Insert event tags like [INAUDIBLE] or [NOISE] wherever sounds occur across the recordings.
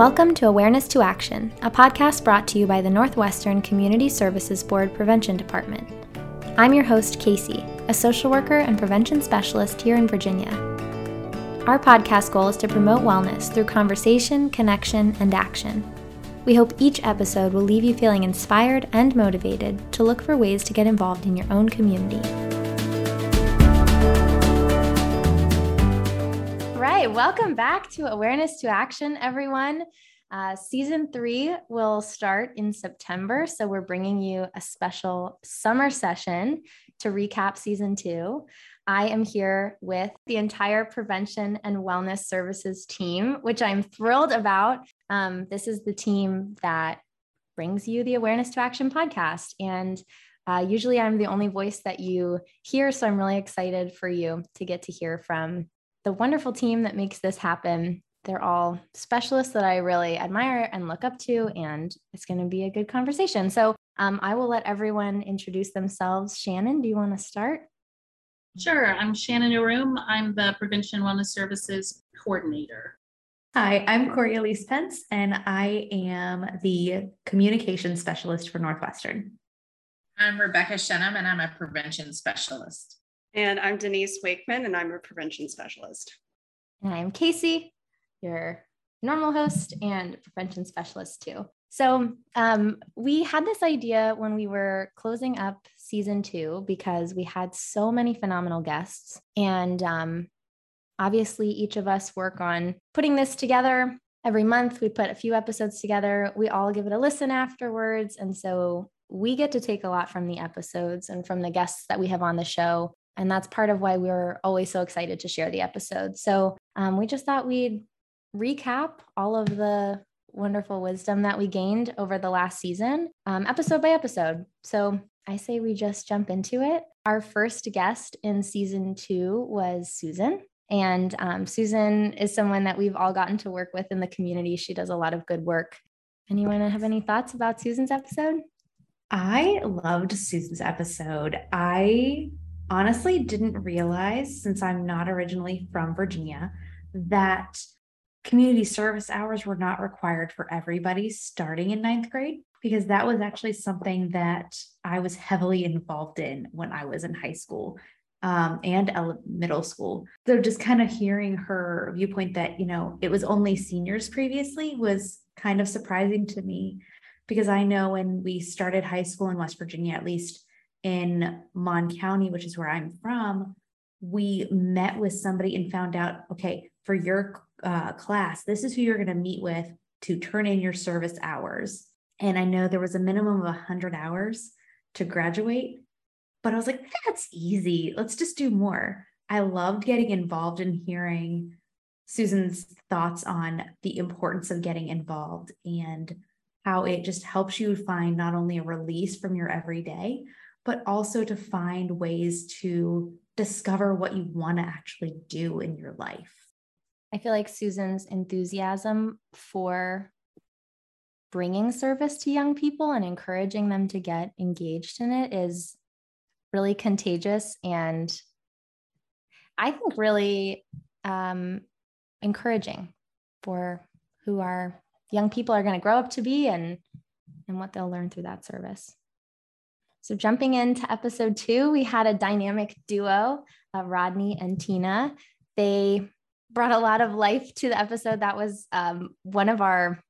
Welcome to Awareness to Action, a podcast brought to you by the Northwestern Community Services Board Prevention Department. I'm your host, Casey, a social worker and prevention specialist here in Virginia. Our podcast goal is to promote wellness through conversation, connection, and action. We hope each episode will leave you feeling inspired and motivated to look for ways to get involved in your own community. Right, welcome back to Awareness to Action, everyone. Uh, season three will start in September, so we're bringing you a special summer session to recap season two. I am here with the entire prevention and wellness services team, which I'm thrilled about. Um, this is the team that brings you the Awareness to Action podcast. And uh, usually I'm the only voice that you hear. So I'm really excited for you to get to hear from the wonderful team that makes this happen. They're all specialists that I really admire and look up to, and it's going to be a good conversation. So um, I will let everyone introduce themselves. Shannon, do you want to start? Sure. I'm Shannon Arum. I'm the Prevention Wellness Services Coordinator. Hi, I'm Corey Elise Pence, and I am the Communication Specialist for Northwestern. I'm Rebecca Shenham, and I'm a Prevention Specialist. And I'm Denise Wakeman, and I'm a prevention specialist. And I'm Casey, your normal host and prevention specialist too. So um, we had this idea when we were closing up season two because we had so many phenomenal guests. And um, obviously, each of us work on putting this together. Every month, we put a few episodes together. We all give it a listen afterwards. And so we get to take a lot from the episodes and from the guests that we have on the show. And that's part of why we're always so excited to share the episode. So um, we just thought we'd recap all of the wonderful wisdom that we gained over the last season, um, episode by episode. So I say we just jump into it. Our first guest in season two was Susan. And um, Susan is someone that we've all gotten to work with in the community. She does a lot of good work. Anyone have any thoughts about Susan's episode? I loved Susan's episode. I honestly didn't realize, since I'm not originally from Virginia, that community service hours were not required for everybody starting in ninth grade, because that was actually something that I was heavily involved in when I was in high school. Um, and middle school. So just kind of hearing her viewpoint that, you know, it was only seniors previously was kind of surprising to me because I know when we started high school in West Virginia, at least in Mon County, which is where I'm from, we met with somebody and found out, okay, for your uh, class, this is who you're going to meet with to turn in your service hours. And I know there was a minimum of 100 hours to graduate, but I was like, that's easy. Let's just do more. I loved getting involved and hearing Susan's thoughts on the importance of getting involved and how it just helps you find not only a release from your everyday, but also to find ways to discover what you want to actually do in your life. I feel like Susan's enthusiasm for bringing service to young people and encouraging them to get engaged in it is really contagious and I think really um, encouraging for who our young people are going to grow up to be and and what they'll learn through that service. So, jumping into episode two, we had a dynamic duo of Rodney and Tina. They brought a lot of life to the episode. That was um, one of our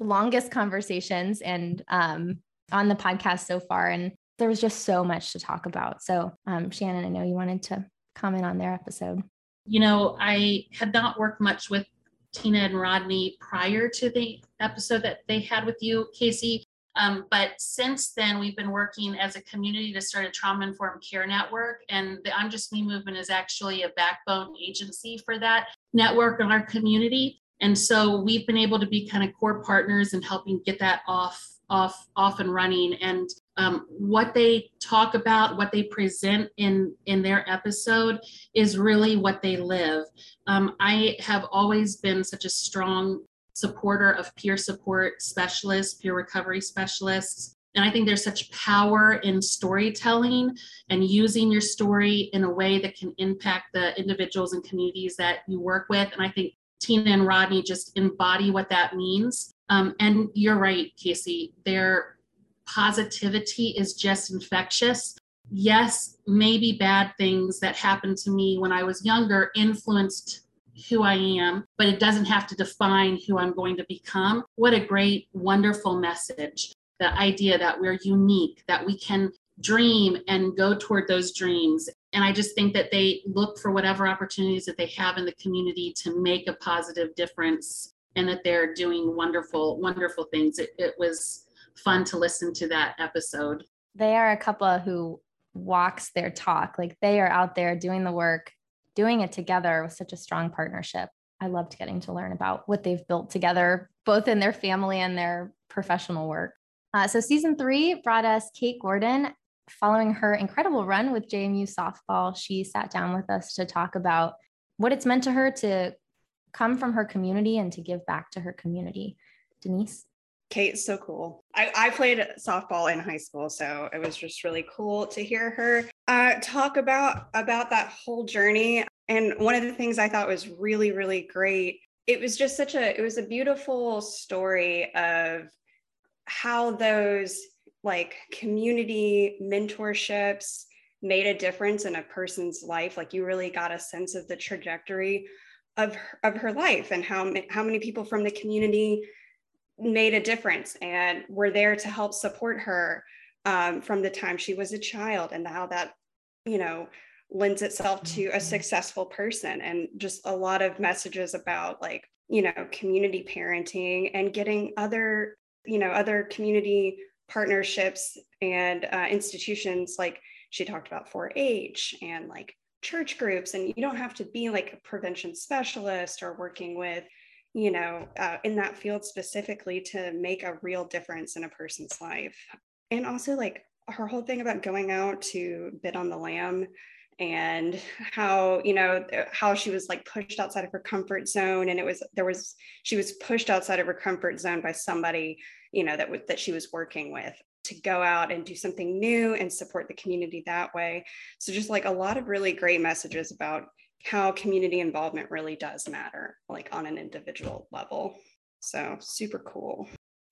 longest conversations and um, on the podcast so far. And there was just so much to talk about. So, um, Shannon, I know you wanted to comment on their episode. You know, I had not worked much with Tina and Rodney prior to the episode that they had with you, Casey. Um, but since then, we've been working as a community to start a trauma informed care network. And the I'm Just Me movement is actually a backbone agency for that network in our community. And so we've been able to be kind of core partners in helping get that off off off and running and um, what they talk about what they present in in their episode is really what they live um, i have always been such a strong supporter of peer support specialists, peer recovery specialists. And I think there's such power in storytelling and using your story in a way that can impact the individuals and communities that you work with. And I think Tina and Rodney just embody what that means. Um, and you're right, Casey, their positivity is just infectious. Yes, maybe bad things that happened to me when I was younger influenced who I am, but it doesn't have to define who I'm going to become. What a great, wonderful message. The idea that we're unique, that we can dream and go toward those dreams. And I just think that they look for whatever opportunities that they have in the community to make a positive difference and that they're doing wonderful, wonderful things. It, it was fun to listen to that episode. They are a couple who walks their talk. Like they are out there doing the work, doing it together with such a strong partnership. I loved getting to learn about what they've built together, both in their family and their professional work. Uh, so, season three brought us Kate Gordon. Following her incredible run with JMU softball, she sat down with us to talk about what it's meant to her to come from her community and to give back to her community. Denise? Kate's so cool. I, I played softball in high school, so it was just really cool to hear her uh, talk about about that whole journey. And one of the things I thought was really, really great. It was just such a it was a beautiful story of how those like community mentorships made a difference in a person's life. Like you really got a sense of the trajectory of her, of her life and how how many people from the community made a difference and were there to help support her um, from the time she was a child and how that you know lends itself to a mm-hmm. successful person and just a lot of messages about like you know community parenting and getting other you know other community partnerships and uh, institutions like she talked about 4-h and like church groups and you don't have to be like a prevention specialist or working with you know, uh, in that field specifically to make a real difference in a person's life. And also, like her whole thing about going out to bid on the lamb and how you know how she was like pushed outside of her comfort zone and it was there was she was pushed outside of her comfort zone by somebody you know that that she was working with to go out and do something new and support the community that way so just like a lot of really great messages about how community involvement really does matter, like on an individual level. So super cool.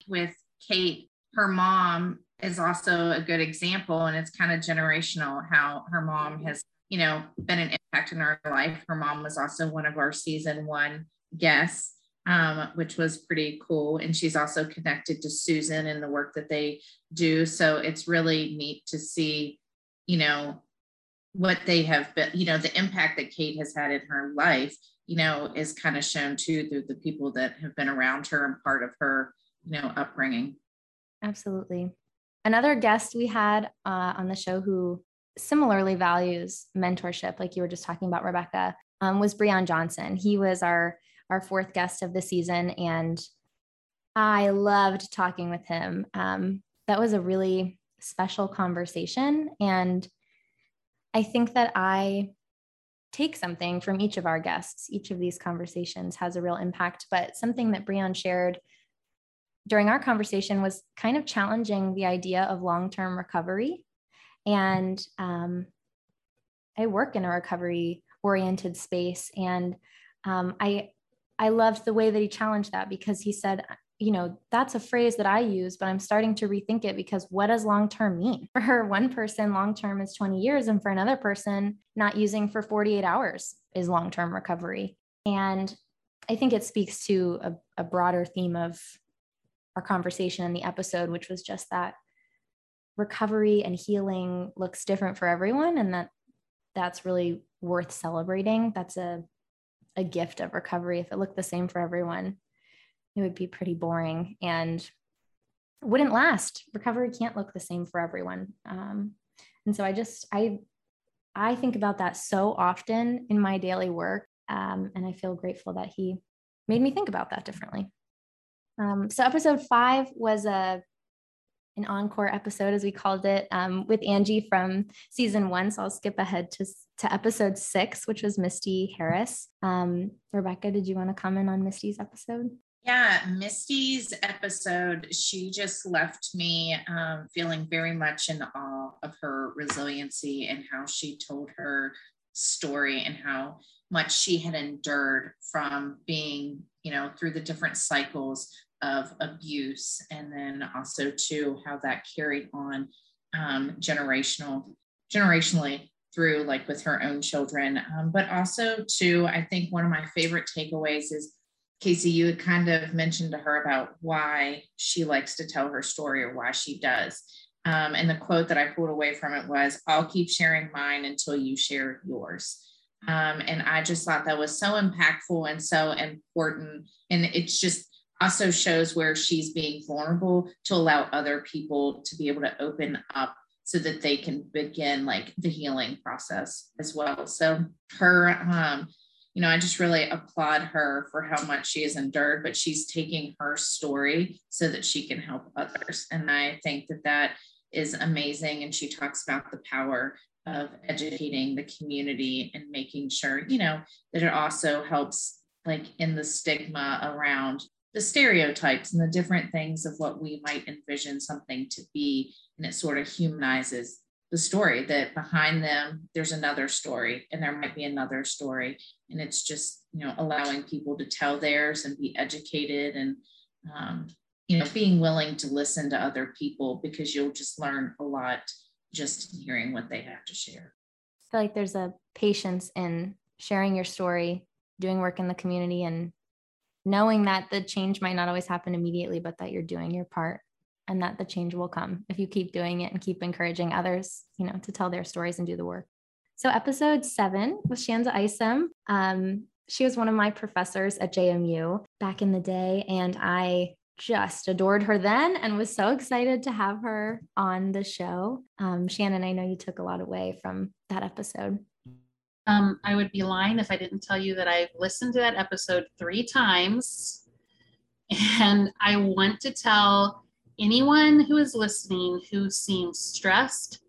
With Kate, her mom is also a good example, and it's kind of generational how her mom has, you know, been an impact in her life. Her mom was also one of our season one guests. Um, which was pretty cool. And she's also connected to Susan and the work that they do. So it's really neat to see, you know, what they have been, you know, the impact that Kate has had in her life, you know, is kind of shown too through the people that have been around her and part of her, you know, upbringing. Absolutely. Another guest we had uh, on the show who similarly values mentorship, like you were just talking about, Rebecca, um, was Breon Johnson. He was our our fourth guest of the season, and I loved talking with him. Um, that was a really special conversation, and I think that I take something from each of our guests. Each of these conversations has a real impact, but something that Breon shared during our conversation was kind of challenging the idea of long term recovery. And um, I work in a recovery oriented space. And um, I, I loved the way that he challenged that because he said, you know, that's a phrase that I use, but I'm starting to rethink it because what does long term mean? [LAUGHS] For one person, long term is 20 years, and for another person, not using for 48 hours is long term recovery. And I think it speaks to a, a, broader theme of our conversation in the episode, which was just that recovery and healing looks different for everyone, and that that's really worth celebrating. That's a a gift of recovery if it looked the same for everyone it would be pretty boring and wouldn't last. Recovery can't look the same for everyone. Um, and so I just, I, I think about that so often in my daily work. Um, and I feel grateful that he made me think about that differently. Um, so episode five was a an encore episode, as we called it, um, with Angie from season one. So I'll skip ahead to, to episode six, which was Misty Harris. Um, Rebecca, did you want to comment on Misty's episode? Yeah, Misty's episode, she just left me um, feeling very much in awe of her resiliency and how she told her story and how much she had endured from being, you know, through the different cycles of abuse, and then also to how that carried on um, generational, generationally through like with her own children. Um, but also to, I think one of my favorite takeaways is Casey, you had kind of mentioned to her about why she likes to tell her story or why she does. Um, and the quote that I pulled away from it was, I'll keep sharing mine until you share yours. Um, and I just thought that was so impactful and so important. And it's just also shows where she's being vulnerable to allow other people to be able to open up so that they can begin like the healing process as well. So her, um, you know, I just really applaud her for how much she has endured, but she's taking her story so that she can help others. And I think that that is amazing. And she talks about the power of educating the community and making sure, you know, that it also helps like in the stigma around the stereotypes and the different things of what we might envision something to be. And it sort of humanizes the story that behind them there's another story and there might be another story and it's just you know allowing people to tell theirs and be educated and um, you know being willing to listen to other people because you'll just learn a lot just hearing what they have to share. I feel like there's a patience in sharing your story, doing work in the community, and knowing that the change might not always happen immediately, but that you're doing your part and that the change will come if you keep doing it and keep encouraging others, you know, to tell their stories and do the work. So, episode seven was Shanza Isom. Um, she was one of my professors at JMU back in the day, and I just adored her then and was so excited to have her on the show. Um, Shannon, I know you took a lot away from that episode. Um, I would be lying if I didn't tell you that I've listened to that episode three times. [LAUGHS] And I want to tell anyone who is listening who seems stressed,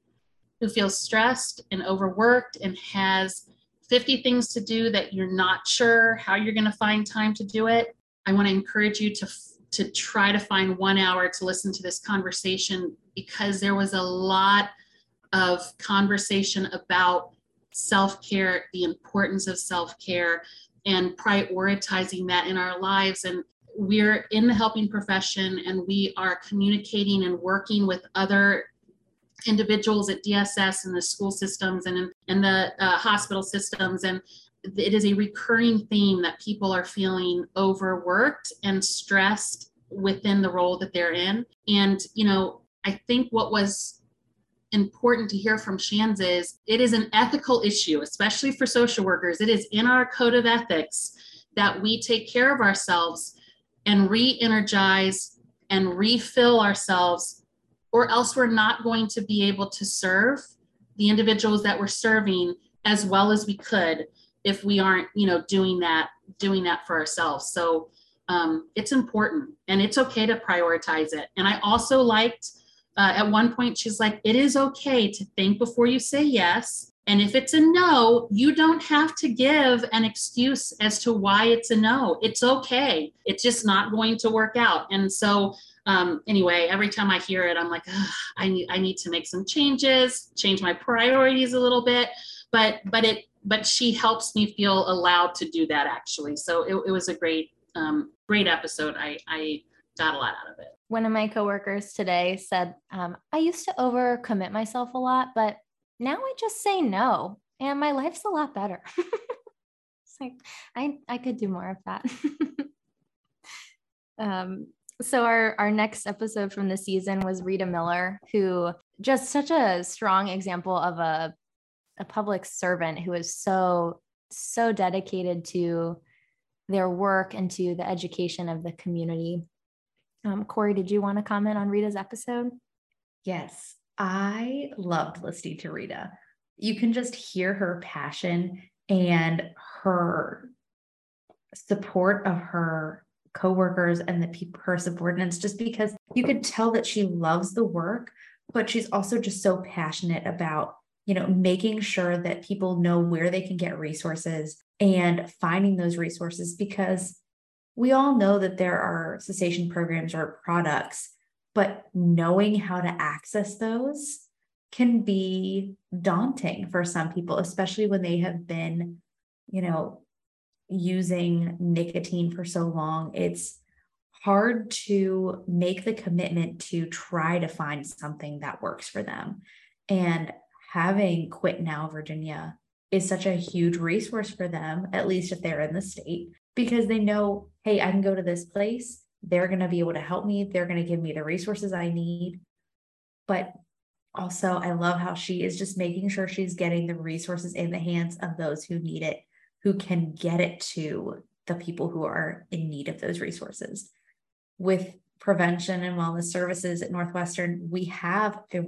who feels stressed and overworked and has 50 things to do that you're not sure how you're going to find time to do it. I want to encourage you to to try to find one hour to listen to this conversation because there was a lot of conversation about self care, the importance of self care, and prioritizing that in our lives. And we're in the helping profession and we are communicating and working with other individuals at DSS and the school systems and in, in the uh, hospital systems. And it is a recurring theme that people are feeling overworked and stressed within the role that they're in. And, you know, I think what was important to hear from Shans is it is an ethical issue, especially for social workers. It is in our code of ethics that we take care of ourselves and re energize and refill ourselves, or else we're not going to be able to serve the individuals that we're serving as well as we could if we aren't you know doing that doing that for ourselves so um, it's important and it's okay to prioritize it and i also liked uh, at one point she's like it is okay to think before you say yes. And if it's a no you don't have to give an excuse as to why it's a no. It's okay. It's just not going to work out. And so um, anyway every time i hear it i'm like i need i need to make some changes change my priorities a little bit. But but it but she helps me feel allowed to do that actually. So it, it was a great, um, great episode. I, I got a lot out of it. One of my coworkers today said, um, I used to overcommit myself a lot, but now I just say no and my life's a lot better. [LAUGHS] it's like, I, I could do more of that. [LAUGHS] um, so our, our next episode from the season was Rita Miller, who just such a strong example of a a public servant who is so so dedicated to their work and to the education of the community. Um, Corey, did you want to comment on Rita's episode? Yes, I loved listening to Rita. You can just hear her passion and her support of her coworkers and the people her subordinates just because you could tell that she loves the work but she's also just so passionate about you know, making sure that people know where they can get resources and finding those resources because we all know that there are cessation programs or products, but knowing how to access those can be daunting for some people, especially when they have been, you know, using nicotine for so long. It's hard to make the commitment to try to find something that works for them. And having Quit Now Virginia is such a huge resource for them, at least if they're in the state, because they know, hey, I can go to this place. They're going to be able to help me. They're going to give me the resources I need. But also, I love how she is just making sure she's getting the resources in the hands of those who need it, who can get it to the people who are in need of those resources. With prevention and wellness services at Northwestern, we have a,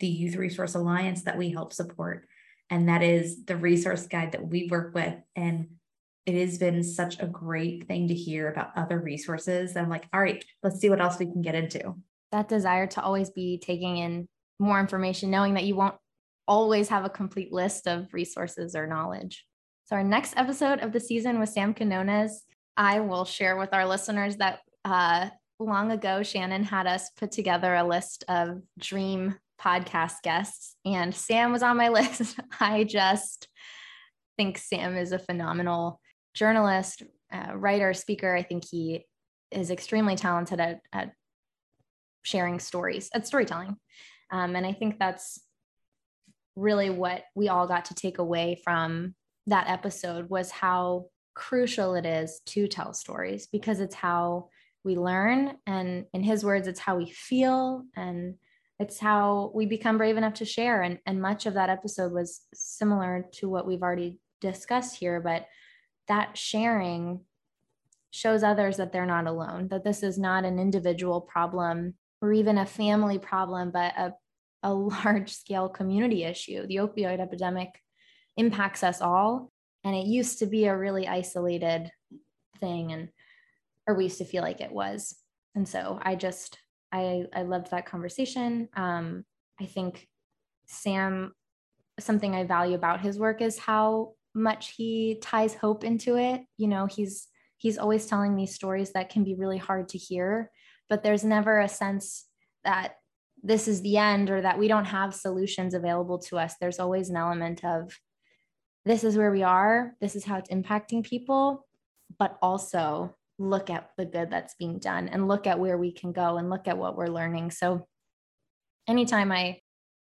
the Youth Resource Alliance that we help support. And that is the resource guide that we work with. And it has been such a great thing to hear about other resources. I'm like, all right, let's see what else we can get into. That desire to always be taking in more information, knowing that you won't always have a complete list of resources or knowledge. So, our next episode of the season with Sam Quinones, I will share with our listeners that uh, long ago, Shannon had us put together a list of dream podcast guests, and Sam was on my [LAUGHS] list. I just think Sam is a phenomenal journalist, uh, writer, speaker. I think he is extremely talented at, at sharing stories, at storytelling. Um, and I think that's really what we all got to take away from that episode was how crucial it is to tell stories because it's how we learn and in his words it's how we feel and it's how we become brave enough to share and, and much of that episode was similar to what we've already discussed here but that sharing shows others that they're not alone that this is not an individual problem or even a family problem, but a, a [LAUGHS] large scale community issue. The opioid epidemic impacts us all. And it used to be a really isolated thing, and or we used to feel like it was. And so I just I I loved that conversation. Um, I think Sam, something I value about his work is how much he ties hope into it. You know, he's he's always telling these stories that can be really hard to hear but there's never a sense that this is the end or that we don't have solutions available to us. There's always an element of this is where we are, this is how it's impacting people, but also look at the good that's being done and look at where we can go and look at what we're learning. So anytime I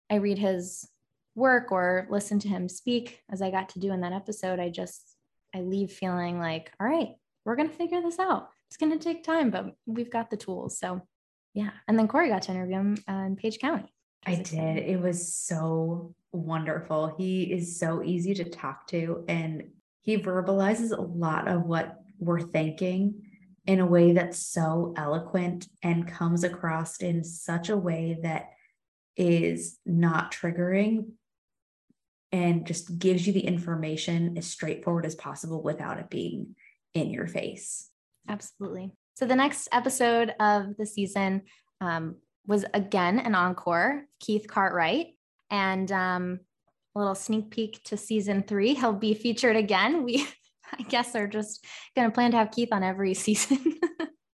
I read his work or listen to him speak as I got to do in that episode, I just I leave feeling like, all right, we're going to figure this out it's going to take time, but we've got the tools. So, yeah. And then Corey got to interview him uh, in Page County. I did. It was so wonderful. He is so easy to talk to, and he verbalizes a lot of what we're thinking in a way that's so eloquent and comes across in such a way that is not triggering and just gives you the information as straightforward as possible without it being in your face. Absolutely. So the next episode of the season um, was again an encore, Keith Cartwright, and um, a little sneak peek to season three. He'll be featured again. We, [LAUGHS] I guess, are just going to plan to have Keith on every [LAUGHS] season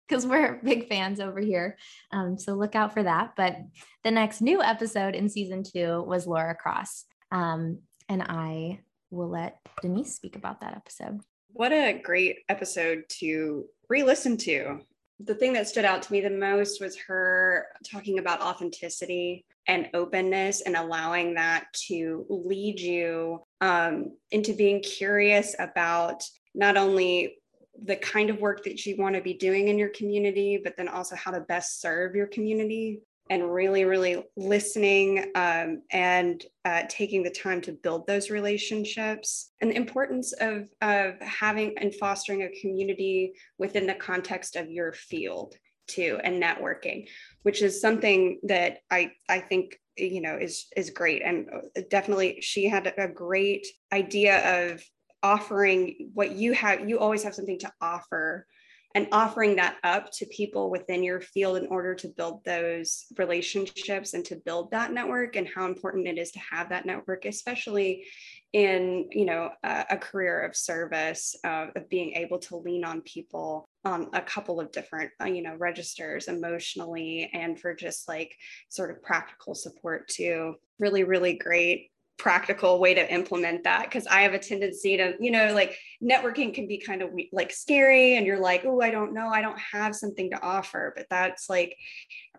because we're big fans over here. Um, so look out for that. But the next new episode in season two was Laura Cross, um, and I will let Denise speak about that episode. What a great episode to re listen to. The thing that stood out to me the most was her talking about authenticity and openness and allowing that to lead you um, into being curious about not only the kind of work that you want to be doing in your community, but then also how to best serve your community and really, really listening um, and uh, taking the time to build those relationships. And the importance of, of having and fostering a community within the context of your field too and networking which is something that i i think you know is is great. And uh, definitely she had a great idea of offering what you have you always have something to offer and offering that up to people within your field in order to build those relationships and to build that network and how important it is to have that network especially in you know a, a career of service uh, of being able to lean on people on a couple of different uh, you know registers emotionally and for just like sort of practical support too. Really really great practical way to implement that because I have a tendency to, you know, like networking can be kind of like scary and you're like, oh, I don't know, I don't have something to offer. But that's like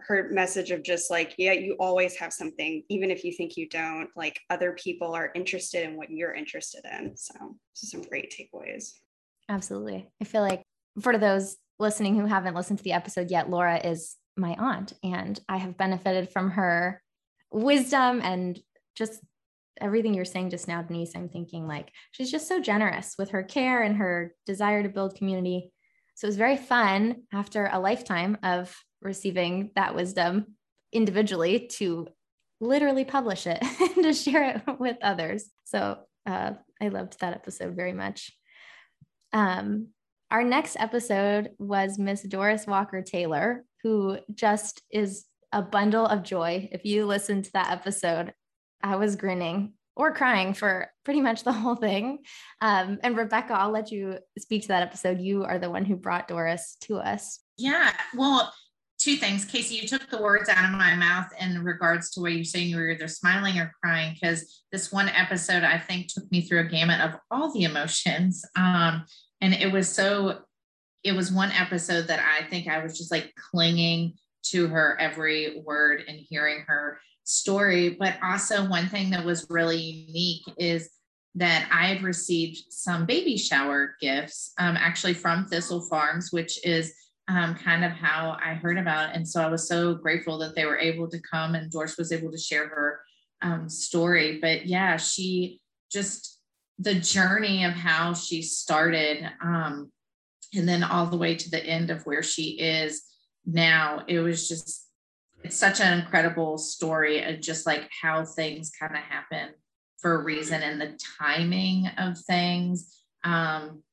her message of just like, yeah, you always have something, even if you think you don't, like other people are interested in what you're interested in. So, some great takeaways. Absolutely. I feel like for those listening who haven't listened to the episode yet, Laura is my aunt and I have benefited from her wisdom and just everything you're saying just now, Denise, I'm thinking like she's just so generous with her care and her desire to build community. So it was very fun after a lifetime of receiving that wisdom individually to literally publish it [LAUGHS] and to share it [LAUGHS] with others. So uh, I loved that episode very much. Um, our next episode was Miss Doris Walker Taylor, who just is a bundle of joy. If you listen to that episode, I was grinning or crying for pretty much the whole thing. Um, and Rebecca, I'll let you speak to that episode. You are the one who brought Doris to us. Yeah. Well, two things. Casey, you took the words out of my mouth in regards to what you're saying you were either smiling or crying, because this one episode I think took me through a gamut of all the emotions. Um, and it was so, it was one episode that I think I was just like clinging to her every word and hearing her story. But also, one thing that was really unique is that I had received some baby shower gifts um, actually from Thistle Farms, which is um, kind of how I heard about it. And so I was so grateful that they were able to come and Doris was able to share her um, story. But yeah, she just the journey of how she started um, and then all the way to the end of where she is now, it was just it's such an incredible story of just like how things kind of happen for a reason and the timing of things. Um,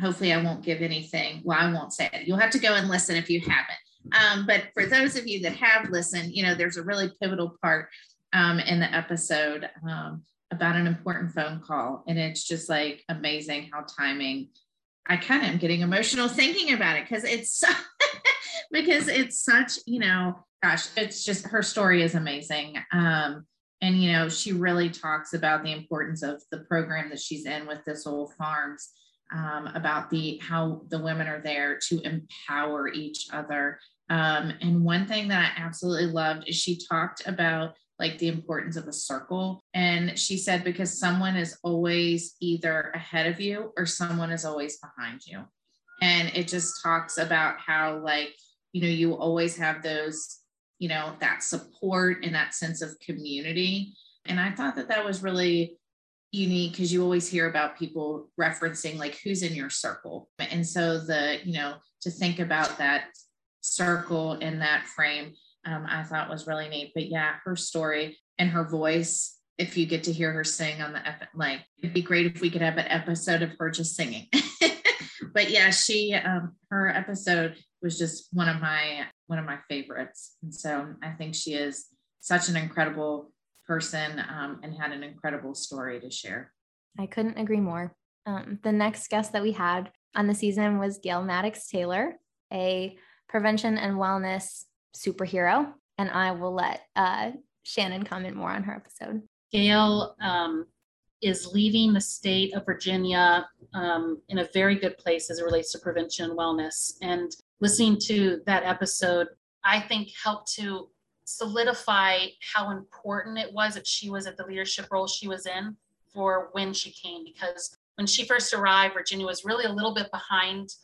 hopefully, I won't give anything. Well, I won't say it. You'll have to go and listen if you haven't. Um, but for those of you that have listened, you know, there's a really pivotal part um, in the episode um, about an important phone call. And it's just like amazing how timing. I kind of am getting emotional thinking about it because it's [LAUGHS] so, because it's such, you know, gosh, it's just her story is amazing. Um, and you know, she really talks about the importance of the program that she's in with Thistle Farms, um, about the how the women are there to empower each other. Um, and one thing that I absolutely loved is she talked about like the importance of a circle. And she said, because someone is always either ahead of you or someone is always behind you. And it just talks about how, like, you know, you always have those you know, that support and that sense of community. And I thought that that was really unique because you always hear about people referencing like who's in your circle. And so the, you know, to think about that circle in that frame, um, I thought was really neat. But yeah, her story and her voice, if you get to hear her sing on the, like, it'd be great if we could have an episode of her just singing. [LAUGHS] but yeah, she, um, her episode was just one of my one of my favorites. And so I think she is such an incredible person um, and had an incredible story to share. I couldn't agree more. Um, the next guest that we had on the season was Gail Maddox Taylor, a prevention and wellness superhero. And I will let uh, Shannon comment more on her episode. Gail um, is leaving the state of Virginia um, in a very good place as it relates to prevention and wellness. And listening to that episode, I think helped to solidify how important it was that she was at the leadership role she was in for when she came. Because when she first arrived, Virginia was really a little bit behind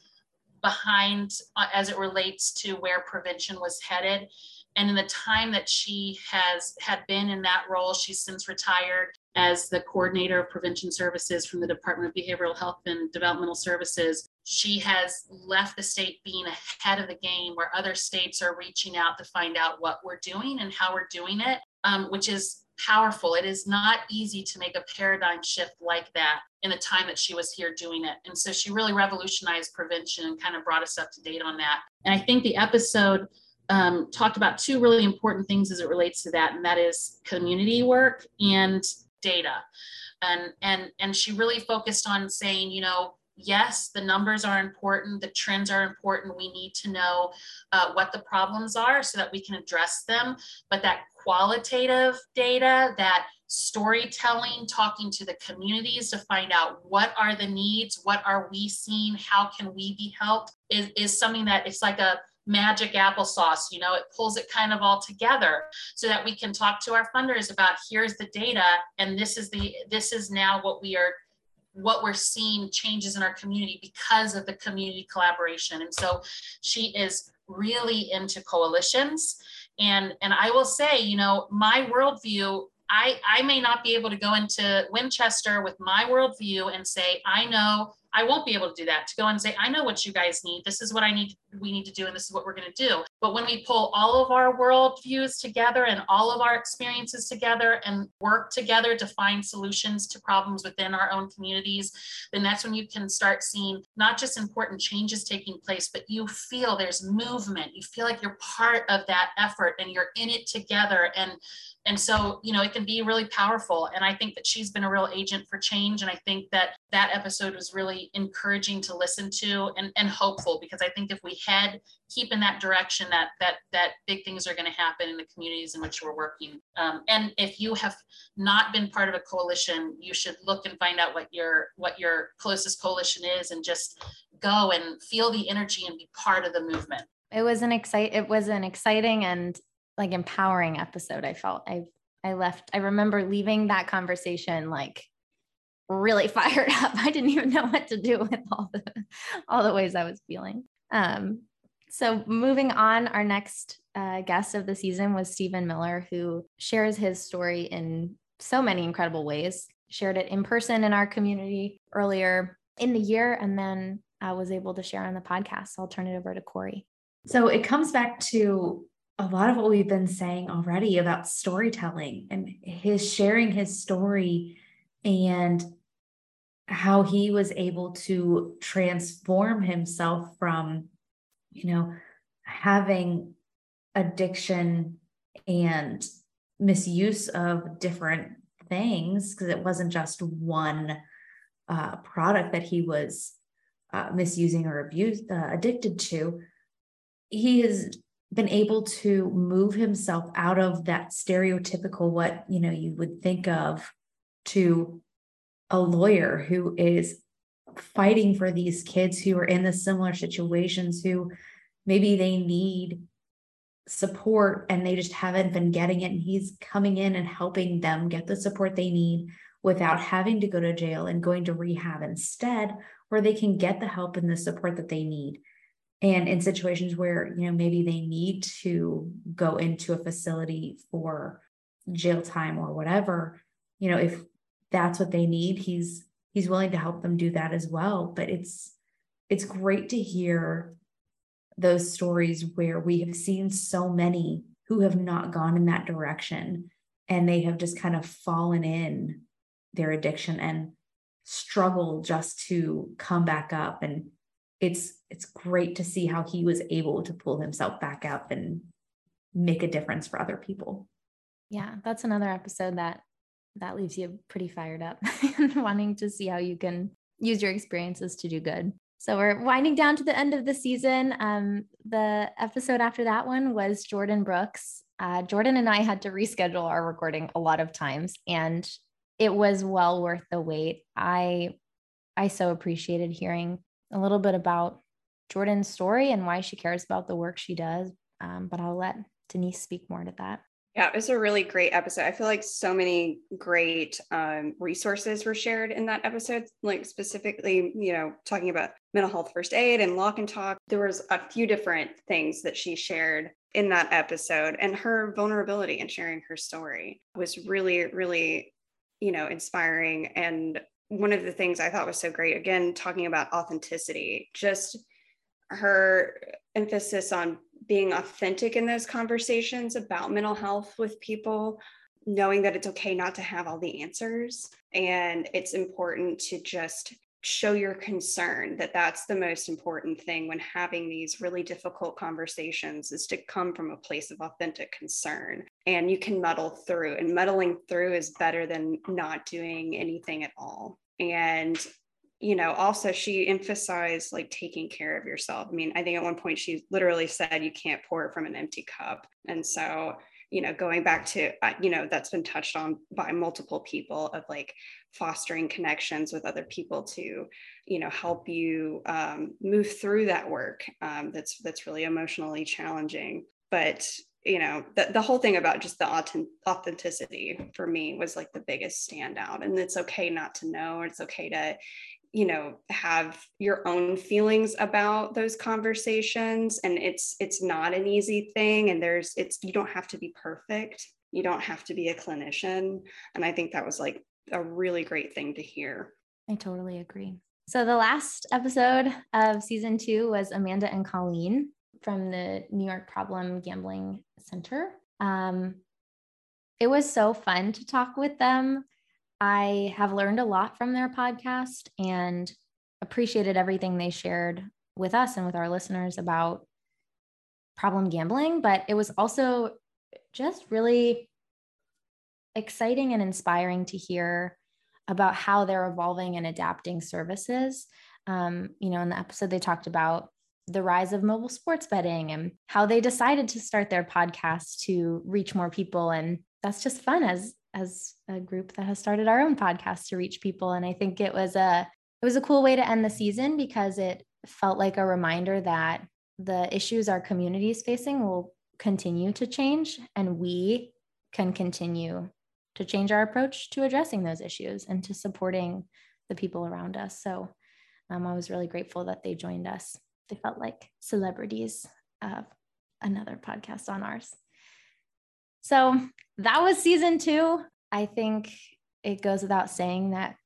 behind uh, as it relates to where prevention was headed. And in the time that she has had been in that role, she's since retired as the coordinator of prevention services from the Department of Behavioral Health and Developmental Services she has left the state being ahead of the game where other states are reaching out to find out what we're doing and how we're doing it, um, which is powerful. It is not easy to make a paradigm shift like that in the time that she was here doing it. And so she really revolutionized prevention and kind of brought us up to date on that. And I think the episode um, talked about two really important things as it relates to that, and that is community work and data. and and and she really focused on saying you know yes, the numbers are important, the trends are important. We need to know uh, what the problems are so that we can address them. But that qualitative data, that storytelling, talking to the communities to find out what are the needs, what are we seeing, how can we be helped, is, is something that it's like a magic applesauce you know it pulls it kind of all together so that we can talk to our funders about here's the data and this is the this is now what we are what we're seeing changes in our community because of the community collaboration. And so she is really into coalitions. And, and I will say, you know, my worldview I, I may not be able to go into Winchester with my worldview and say, I know I won't be able to do that to go and say, I know what you guys need. This is what I need, we need to do, and this is what we're going to do. But when we pull all of our worldviews together and all of our experiences together and work together to find solutions to problems within our own communities, then that's when you can start seeing not just important changes taking place, but you feel there's movement. You feel like you're part of that effort and you're in it together. And and so, you know, it can be really powerful. And I think that she's been a real agent for change. And I think that that episode was really encouraging to listen to and, and hopeful because I think if we head keep in that direction, that that that big things are going to happen in the communities in which we're working. Um, and if you have not been part of a coalition, you should look and find out what your what your closest coalition is and just go and feel the energy and be part of the movement. It was an excite it was an exciting and like empowering episode i felt i i left i remember leaving that conversation like really [LAUGHS] fired up. I didn't even know what to do with all the all the ways i was feeling. Um so moving on our next uh, guest of the season was stephen miller who shares his story in so many incredible ways. Shared it in person in our community earlier in the year and then i was able to share on the podcast. So i'll turn it over to corey. So it comes back to a lot of what we've been saying already about storytelling and his sharing his story and how he was able to transform himself from you know having addiction and misuse of different things because it wasn't just one uh, product that he was uh, misusing or abused uh, addicted to. He has been able to move himself out of that stereotypical what you know you would think of to a lawyer who is fighting for these kids who are in the similar situations who maybe they need support and they just haven't been getting it. And he's coming in and helping them get the support they need without having to go to jail and going to rehab instead where they can get the help and the support that they need and in situations where you know maybe they need to go into a facility for jail time or whatever you know if that's what they need he's he's willing to help them do that as well. But it's it's great to hear those stories where we have seen so many who have not gone in that direction and they have just kind of fallen in their addiction and struggle just to come back up and it's it's great to see how he was able to pull himself back up and make a difference for other people. Yeah, that's another episode that that leaves you pretty fired up [LAUGHS] and wanting to see how you can use your experiences to do good. So we're winding down to the end of the season. Um, the episode after that one was Jordan Brooks. Uh, Jordan and I had to reschedule our recording a lot of times, and it was well worth the wait. I I so appreciated hearing a little bit about Jordan's story and why she cares about the work she does. Um, but I'll let Denise speak more to that. Yeah, it was a really great episode. I feel like so many great um, resources were shared in that episode, like specifically, you know, talking about mental health first aid and lock and talk. There was a few different things that she shared in that episode, and her vulnerability and sharing her story was really, really, you know, inspiring and one of the things I thought was so great, again, talking about authenticity, just her emphasis on being authentic in those conversations about mental health with people, knowing that it's okay not to have all the answers. And it's important to just show your concern that that's the most important thing when having these really difficult conversations is to come from a place of authentic concern. And you can muddle through and muddling through is better than not doing anything at all. And you know also she emphasized like taking care of yourself. I mean i think at one point she literally said you can't pour from an empty cup. And so you know going back to uh, you know that's been touched on by multiple people of like fostering connections with other people to you know help you um, move through that work um, that's that's really emotionally challenging. But you know the, the whole thing about just the authenticity for me was like the biggest standout. And it's okay not to know. It's okay to you know have your own feelings about those conversations. And it's it's not an easy thing. And there's it's you don't have to be perfect. You don't have to be a clinician. And i think that was like a really great thing to hear. I totally agree. So the last episode of season two was amanda and colleen from the new york problem gambling center. Um, it was so fun to talk with them. I have learned a lot from their podcast and appreciated everything they shared with us and with our listeners about problem gambling. But it was also just really exciting and inspiring to hear about how they're evolving and adapting services. Um, you know, in the episode, they talked about the rise of mobile sports betting and how they decided to start their podcast to reach more people. And that's just fun as as a group that has started our own podcast to reach people and i think it was a it was a cool way to end the season because it felt like a reminder that the issues our community is facing will continue to change and we can continue to change our approach to addressing those issues and to supporting the people around us so um, i was really grateful that they joined us they felt like celebrities of another podcast on ours so that was season two. I think it goes without saying that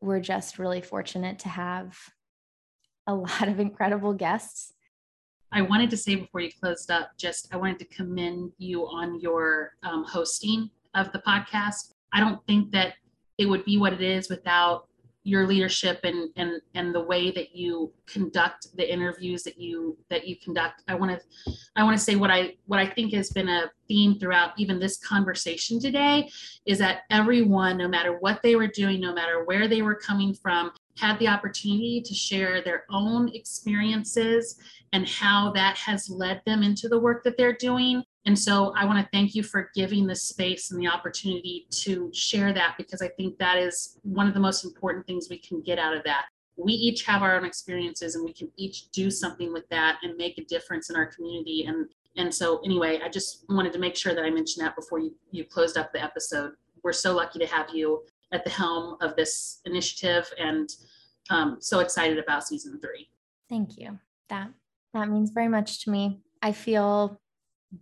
we're just really fortunate to have a lot of incredible guests. I wanted to say before you closed up, just I wanted to commend you on your um, hosting of the podcast. I don't think that it would be what it is without your leadership and and and the way that you conduct the interviews that you that you conduct i want to i want to say what i what i think has been a theme throughout even this conversation today is that everyone no matter what they were doing no matter where they were coming from had the opportunity to share their own experiences and how that has led them into the work that they're doing and so I want to thank you for giving the space and the opportunity to share that because I think that is one of the most important things we can get out of that. We each have our own experiences and we can each do something with that and make a difference in our community. And and so anyway, I just wanted to make sure that I mentioned that before you, you closed up the episode. We're so lucky to have you at the helm of this initiative and um, so excited about season three. Thank you. That that means very much to me. I feel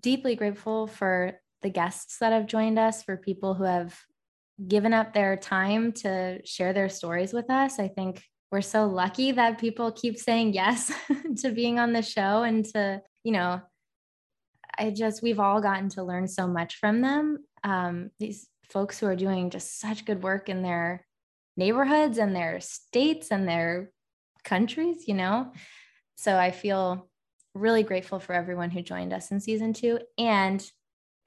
deeply grateful for the guests that have joined us, for people who have given up their time to share their stories with us. I think we're so lucky that people keep saying yes [LAUGHS] to being on the show and to, you know, I just, we've all gotten to learn so much from them. Um, these folks who are doing just such good work in their neighborhoods and their states and their countries, you know? So I feel really grateful for everyone who joined us in season two. And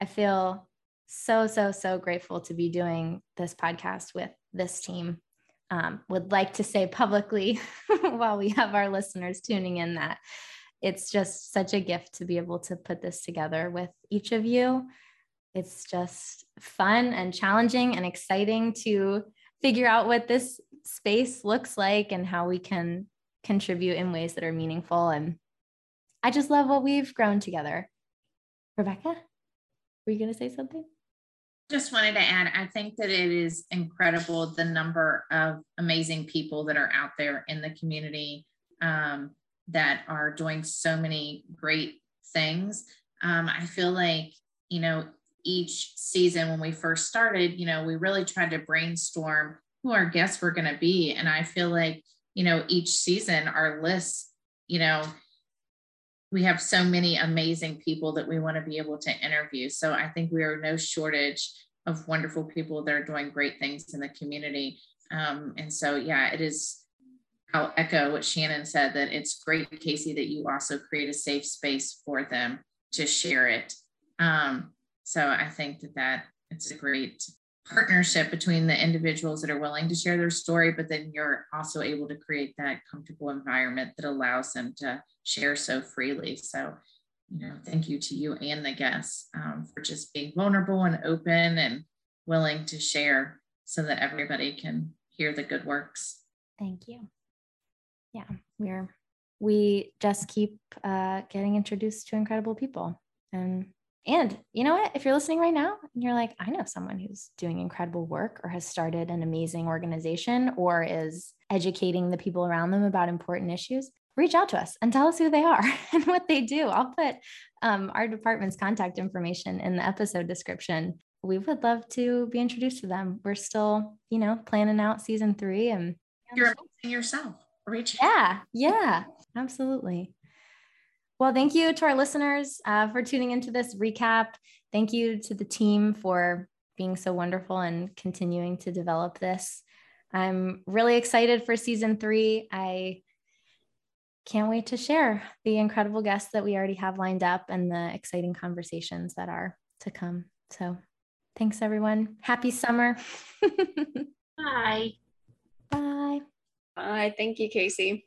I feel so, so, so grateful to be doing this podcast with this team. Um, would like to say publicly [LAUGHS] while we have our listeners tuning in that it's just such a gift to be able to put this together with each of you. It's just fun and challenging and exciting to figure out what this space looks like and how we can contribute in ways that are meaningful and I just love what we've grown together. Rebecca, were you going to say something? Just wanted to add, I think that it is incredible the number of amazing people that are out there in the community um, that are doing so many great things. Um, I feel like, you know, each season when we first started, you know, we really tried to brainstorm who our guests were going to be. And I feel like, you know, each season our list, you know, we have so many amazing people that we want to be able to interview. So I think we are no shortage of wonderful people that are doing great things in the community. Um, and so, yeah, it is I'll echo what Shannon said that it's great, Casey, that you also create a safe space for them to share it. Um, so I think that that it's a great partnership between the individuals that are willing to share their story, but then you're also able to create that comfortable environment that allows them to share so freely. So, you know, thank you to you and the guests um, for just being vulnerable and open and willing to share so that everybody can hear the good works. Thank you. Yeah, we're we just keep uh, getting introduced to incredible people and and you know what? If you're listening right now and you're like, I know someone who's doing incredible work or has started an amazing organization or is educating the people around them about important issues, reach out to us and tell us who they are [LAUGHS] and what they do. I'll put um, our department's contact information in the episode description. We would love to be introduced to them. We're still, you know, planning out season three and you're amazing yourself. Reach. Yeah, yeah, absolutely. Well, thank you to our listeners uh, for tuning into this recap. Thank you to the team for being so wonderful and continuing to develop this. I'm really excited for season three. I can't wait to share the incredible guests that we already have lined up and the exciting conversations that are to come. So, thanks everyone. Happy summer. [LAUGHS] Bye. Bye. Bye. Thank you, Casey.